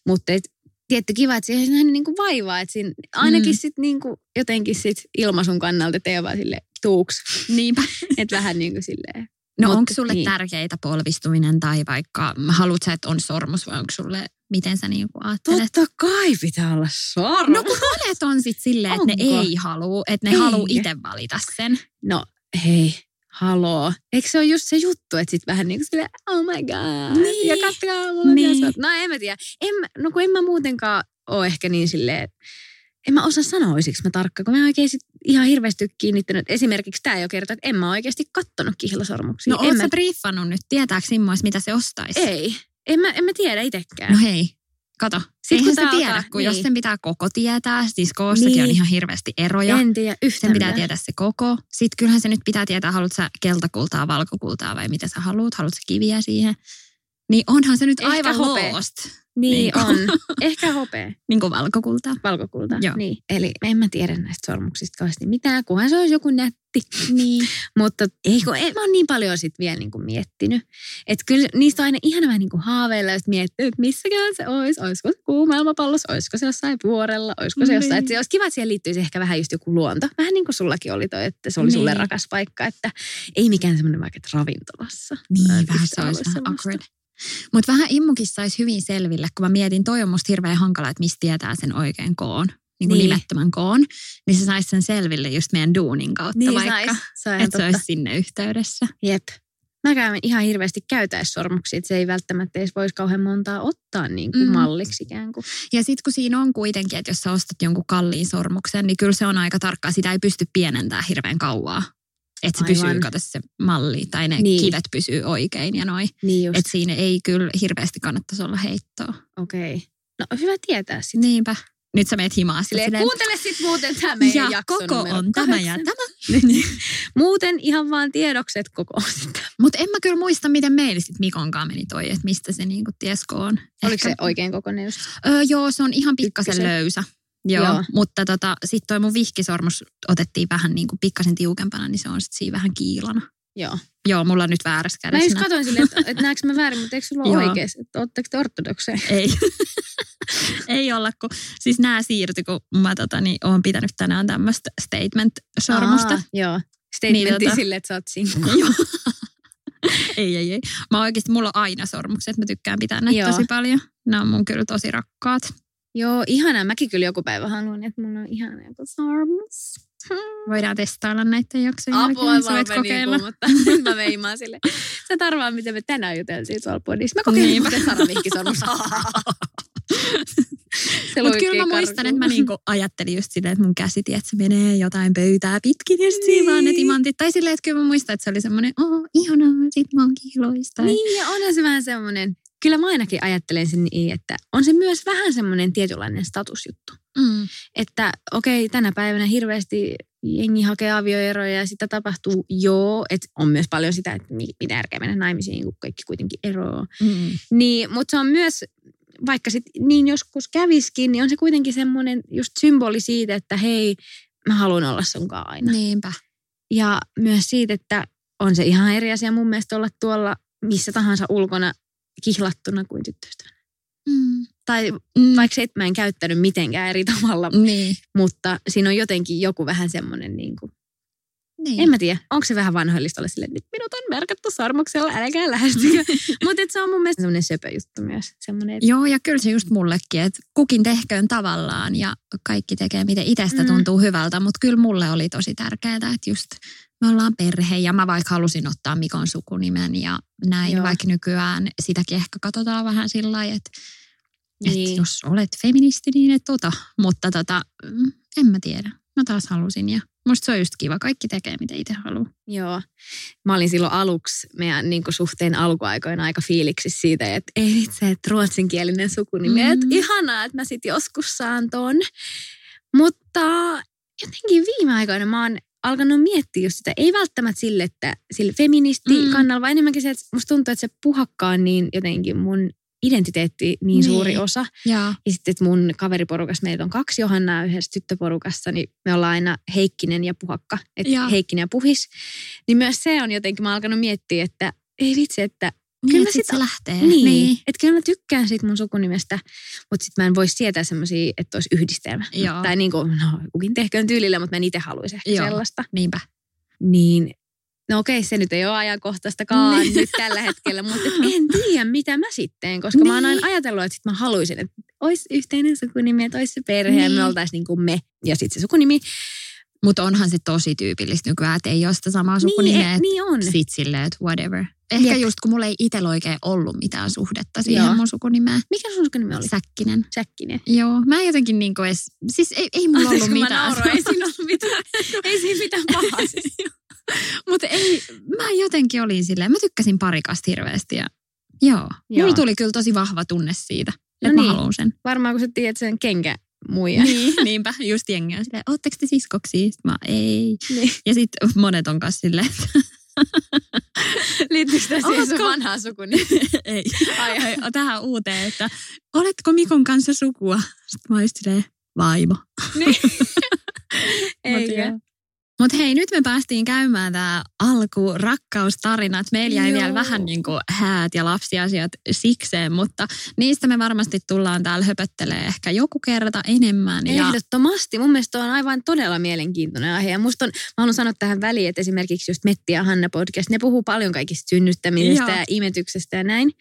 Mutta et, tietty kiva, että siihen nähnyt niinku vaivaa, että siinä ainakin Mm. sit niinku, jotenkin sit ilmaisun kannalta, että ei ole vaan sille tuuks, Niinpä. [laughs] että vähän niin kuin silleen. No Mut onko sulle niin. tärkeitä polvistuminen tai vaikka, haluat sä, että on sormus vai onko sulle, miten sä niinku ajattelet? Totta kai pitää olla sormus. No kun monet on sit silleen, että ne ei halua, että ne Ei. haluaa itse valita sen. No hei, haloo. Eikö se ole just se juttu, että sit vähän niin kuin silleen, oh my god. Niin. Ja katsokaa, mulla on Niin. niin. No en mä tiedä. En, no kun en mä muutenkaan ole ehkä niin silleen, että en mä osaa sanoa, olisiko mä tarkka, kun mä oikein sit ihan hirveästi kiinnittänyt. Esimerkiksi tämä jo kertoo, että en mä oikeasti kattonut kihlasormuksia. No en mä, briefannut nyt, tietääkö Simmois, mitä se ostaisi? ei. En mä, en mä tiedä itsekään. No hei, kato. Sit Eihän kun se tiedä, alkaa- kun jos niin. sen pitää koko tietää, siis koossakin Niin. on ihan hirveästi eroja. en tiedä Sen yhtään. pitää mitään. tietää se koko. Sitten kyllähän se nyt pitää tietää, haluatko sä keltakultaa, valkokultaa vai mitä sä haluat, haluatko sä kiviä siihen. Niin onhan se nyt Ehkä aivan hopea. lost, Niin, Niin on. [laughs] Ehkä hopea. niin kuin valkokultaa. Valkokulta. Joo. Niin. Eli en mä tiedä näistä sormuksista kauheasti mitään, kunhan se olisi joku nätti. [laughs] Niin. Mutta ei, kun, ei, mä oon niin paljon sit vielä niin kuin miettinyt. Että kyllä niistä on aina ihana vähän niin kuin haaveilla, että miettii, että missäkään se olisi. Olisiko se kuumailmapallossa, olisiko se jossain vuorella, olisiko se jossain. Niin. Että se olisi kiva, että siihen liittyisi ehkä vähän just joku luonto. Vähän niin kuin sullakin oli toi, että se oli sulle Niin. rakas paikka. Että ei mikään semmoinen vaikka, että ravintolassa. Niin, en vähän se olisi vähän awkward. Mutta vähän immukissa saisi hyvin selville, kun mä mietin, toi on musta hirveän hankala, että mistä tietää sen oikein koon, niin kuin Niin. nimettömän koon, niin se saisi sen selville just meidän duunin kautta Niin vaikka, sais. Se on ihan että se olisi sinne yhteydessä. Jep. Mä käyn ihan hirveästi käytäissormuksia, että se ei välttämättä edes voisi kauhean montaa ottaa niin kuin Mm. malliksi ikään kuin. Ja sitten kun siinä on kuitenkin, että jos sä ostat jonkun kalliin sormuksen, niin kyllä se on aika tarkkaa. Sitä ei pysty pienentämään hirveän kauaa. Että se Aivan. pysyy, kato se malli, tai ne Niin. niin. kivet pysyy oikein ja noin. Niin. Että siinä ei kyllä hirveästi kannattaisi olla heittoa. Okei. Okay. No hyvä tietää sitten. Niinpä. Nyt sä meet himaa silleen, kuuntele sit muuten tämä meidän ja jakso koko on tämä ja tämä. [laughs] Muuten ihan vaan tiedokset koko on sitä. Mutta en mä kyllä muista, miten meillä sitten Mikon kanssa meni toi, että mistä se niinku tiesko on. Oliko se oikein kokoinen just? Öö, joo, se on ihan pikkasen Ykkösen. löysä. Joo, Joo. mutta tota, sitten toi mun vihkisormus otettiin vähän niin kuin pikkasen tiukempana, niin se on sitten siinä vähän kiilana. Joo. Joo, mulla on nyt väärässä Mä kädessä. just nää. katsoin silleen, että, että näetkö mä väärin, mutta eikö sulla ole Joo. oikeasti? Että Oletteko te ortodokseja? Ei. [laughs] Ei olla, kun siis nämä siirtyi, kun mä tota, niin, oon pitänyt tänään tämmöistä statement-sormusta. Aa, joo. Statementti Niin, tota- silleen, että sä oot sinkku. [laughs] Joo. ei, ei, ei. Mä oikeasti, mulla on aina sormukset, mä tykkään pitää näitä Joo. tosi paljon. Nämä on mun kyllä tosi rakkaat. Joo, ihanaa. Mäkin kyllä joku päivä haluan, että mulla on ihana joku sormus. Voidaan testailla näiden jaksojen Apua jälkeen, sä vaan meni kokeilla. joku, mutta [laughs] mä veimaan sille. Sä tarvaa, miten me tänään juteltiin tuolla podissa. Mä kokeilin Niinpä. muuten Sara Vihkisormus. [laughs] Se Mutta kyllä mä muistan, karkuun. että mä niinku ajattelin just silleen, että mun käsi, että se menee jotain pöytää pitkin ja sitten niin. vaan ne Niin. timantit. Tai silleen, että kyllä mä muistan, että se oli semmoinen, oh, ihanaa, sit mä oon kiiloista. Niin, ja onhan se vähän semmoinen, kyllä mä ainakin ajattelen sen niin, että on se myös vähän semmoinen tietynlainen statusjuttu. Mm. Että okei, tänä päivänä hirveästi jengi hakee avioeroja ja sitä tapahtuu, joo, että on myös paljon sitä, että mi- mitä järkeä mennä naimisiin, kun kaikki kuitenkin eroaa. Mm. Niin, mutta se on myös, vaikka sit niin joskus käviskin, niin on se kuitenkin semmoinen just symboli siitä, että hei, mä haluan olla sunkaan aina. Niinpä. Ja myös siitä, että on se ihan eri asia mun mielestä olla tuolla missä tahansa ulkona kihlattuna kuin tyttöystävänä. Mm. Tai Mm. vaikka se, että mä en käyttänyt mitenkään eri tavalla, Niin. mutta siinä on jotenkin joku vähän semmoinen, niin kuin, niin. en mä tiedä, onko se vähän vanhoillista olla silleen, että nyt minut on merkattu sormuksella, älkää lähestykö. [laughs] mutta se on mun mielestä semmoinen söpö juttu myös. Semmoinen, että Joo, ja kyllä se just mullekin, että kukin tehköön tavallaan ja kaikki tekee, miten itsestä Mm. tuntuu hyvältä. Mutta kyllä mulle oli tosi tärkeää, että just me ollaan perhe ja mä vaikka halusin ottaa Mikon sukunimen ja näin, Joo. vaikka nykyään sitäkin ehkä katsotaan vähän sillä lailla, että Niin. et jos olet feministi, niin et ota. Mutta tota, mm, en mä tiedä. Mä taas halusin ja musta se on just kiva. Kaikki tekee, mitä itse haluaa. Joo. Mä olin silloin aluksi meidän niin suhteen alkuaikoina aika fiiliksissä siitä, että ei itse, että ruotsinkielinen sukunimi. Mm. Mm. ihanaa, että mä sitten joskus saan ton. Mutta jotenkin viime aikoina mä oon alkanut miettiä just sitä, ei välttämättä sille, että sille feministi Mm. kannalla, vaan enemmänkin se, että musta tuntuu, että se puhakka on niin jotenkin mun identiteetti niin, Niin. suuri osa. Ja Ja sitten, että mun kaveriporukassa meitä on kaksi Johannaa yhdessä tyttöporukassa, niin me ollaan aina Heikkinen ja Puhakka. Että Joo. Heikkinen ja Puhis. Niin myös se on jotenkin, mä oon alkanut miettiä, että ei vitsi, että niin, Kyllä että sit sit se lähtee. niin, niin. että kyllä mä tykkään siitä mun sukunimestä, mutta sitten mä en voi sietää semmoisia, että olisi yhdistelmä. Joo. Tai niin kuin, no kukin tehköön tyylillä, mutta mä en itse haluaisi ehkä Joo. sellaista. Niinpä. Niin, no okei, se nyt ei ole ajankohtaistakaan Niin. nyt tällä hetkellä, mutta et en tiedä, mitä mä sitten, koska mä oon Niin. aina ajatellut, että sit mä haluaisin, että olisi yhteinen sukunimi, että olisi se perhe ja me Niin. oltaisiin niin kuin me. Ja sitten se sukunimi. Mutta onhan se tosi tyypillistä nykyään, että ei ole sitä samaa sukunimeä. Niin, e- niin on. Sit silleen, että whatever. Ehkä Jep. just kun mulla ei itsellä oikein ollut mitään suhdetta siihen Joo. mun sukunimeen. Mikä sun sukunimi oli? Säkkinen. Säkkinen. Joo, mä en jotenkin niinku edes, siis ei, ei mulla ollut Anteeksi, mä mitään. nauroin, ei siinä ollut mitään, [laughs] ei siinä mitään pahaa. [laughs] siis. Mutta ei, mä jotenkin olin silleen, mä tykkäsin parikasta hirveästi ja joo, joo. Joo. mulla tuli kyllä tosi vahva tunne siitä, No että niin. mä haluan sen. Varmaan kun sä tiedät sen kenkä muija. Niin, [laughs] niinpä, just jengi on silleen, ootteko te siskoksi? Sit Mä ei. Niin. Ja sitten monet on kanssa silleen, että [laughs] Liittyykö tämä siihen sun vanhaan sukunimi? [laughs] ei. Ai, Ai, tähän uuteen, että oletko Mikon kanssa sukua? Sitten mä olin silleen, vaimo. Eikä. Mutta hei, nyt me päästiin käymään tämä alku rakkaustarinat. Meillä jäi Joo. vielä vähän niin kuin häät ja lapsiasiat sikseen, mutta niistä me varmasti tullaan täällä höpöttelee ehkä joku kerta enemmän. Ja, Ehdottomasti. Mun mielestä on aivan todella mielenkiintoinen aihe. Ja musta on, mä haluan sanoa tähän väliin, että esimerkiksi just Metti ja Hanna podcast, ne puhuu paljon kaikista synnyttämisestä Joo. ja imetyksestä ja näin.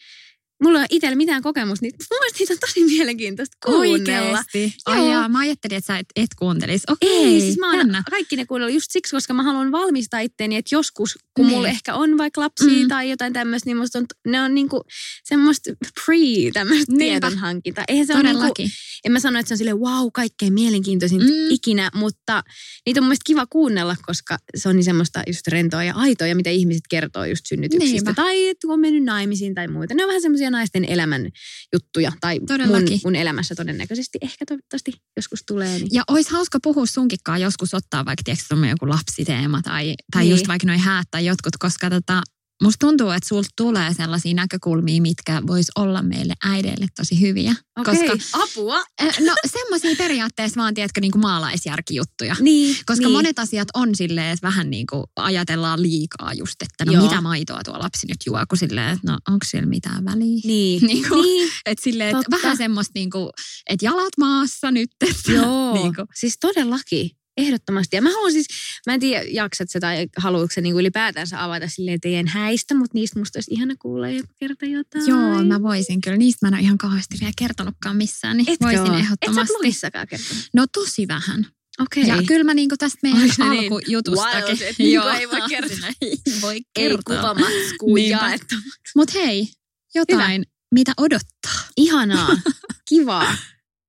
Mulla ei ole itsellä mitään kokemusta, niin mun mielestä niitä on tosi mielenkiintoista kuunnella. Oikeesti. Ai Joo. jaa, mä ajattelin, että sä et, et kuuntelisi. Okei, Ei, siis mä oon jännä. kaikki ne kuunnella just siksi, koska mä haluan valmistaa itteeni, että joskus, kun Niin. mulla ehkä on vaikka lapsia Mm. tai jotain tämmöistä, niin musta on, ne on niinku semmoista pre tämmöistä tiedonhankinta. Eihän se ole niinku, Todellakin. en mä sano, että se on sille wow, kaikkein mielenkiintoisin Mm. ikinä, mutta niitä on mun kiva kuunnella, koska se on niin semmoista just rentoa ja aitoa, ja mitä ihmiset kertoo just synnytyksistä. Niinpä. Tai että kun on mennyt naimisiin tai muuta. Ne on vähän semmoisia naisten elämän juttuja, tai mun, Todellakin. mun elämässä todennäköisesti ehkä toivottavasti joskus tulee. Niin. Ja olisi hauska puhua sunkinkaan joskus ottaa vaikka tiedätkö, joku lapsiteema tai, tai Niin. just vaikka noin häät tai jotkut, koska tota, musta tuntuu, että sulta tulee sellaisia näkökulmia, mitkä vois olla meille äideille tosi hyviä. Okei, Koska, apua. no semmoisia periaatteessa vaan, tiedätkö, niin kuin maalaisjärkijuttuja. Niin, Koska niin. monet asiat on silleen, että vähän niin kuin ajatellaan liikaa just, että no Joo. mitä maitoa tuo lapsi nyt juo, kun silleen, että no onko siellä mitään väliä. Niin, [laughs] Niin kuin- niin. Että silleen, että vähän semmoista niin kuin, että jalat maassa nyt. Että, Joo, [laughs] niin kuin. siis todellakin. Ehdottomasti. Ja mä haluan siis, mä en tiedä jaksat sä tai haluatko sä niinku ylipäätänsä avata silleen teidän häistä, mutta niistä musta olisi ihana kuulla joku kerta jotain. Joo, mä voisin kyllä. Niistä mä en ole ihan kauheasti vielä kertonutkaan missään, niin Etkö voisin? Et sä ehdottomasti. blogissakaan kertonut. no tosi vähän. Okei. Ja kyllä mä niinku tästä meidän Oliko se niin alkujutustakin. wild, että niinku ei voi kertoa? [laughs] ei voi Ei kertoa. kuvamatskuu Niinpä. jaettu. Mut hei, jotain, mitä odottaa. Ihanaa. [laughs] Kivaa.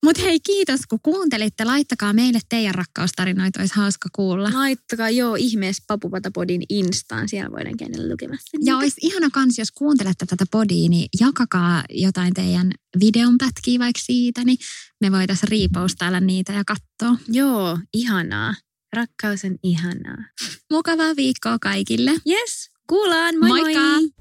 Mut hei, kiitos kun kuuntelitte. Laittakaa meille teidän rakkaustarinoita, olisi hauska kuulla. Laittakaa joo ihmeessä Papupatapodin instaan. Siellä voidaan käydä lukemassa. Ja niitä. olisi ihana kans, jos kuuntelette tätä podia, niin jakakaa jotain teidän videon pätkiä vaikka siitä, niin me voitaisiin riipoustailla niitä ja katsoa. Joo, ihanaa. Rakkaus on ihanaa. Mukavaa viikkoa kaikille. Yes, kuullaan. Moi Moikka! moi.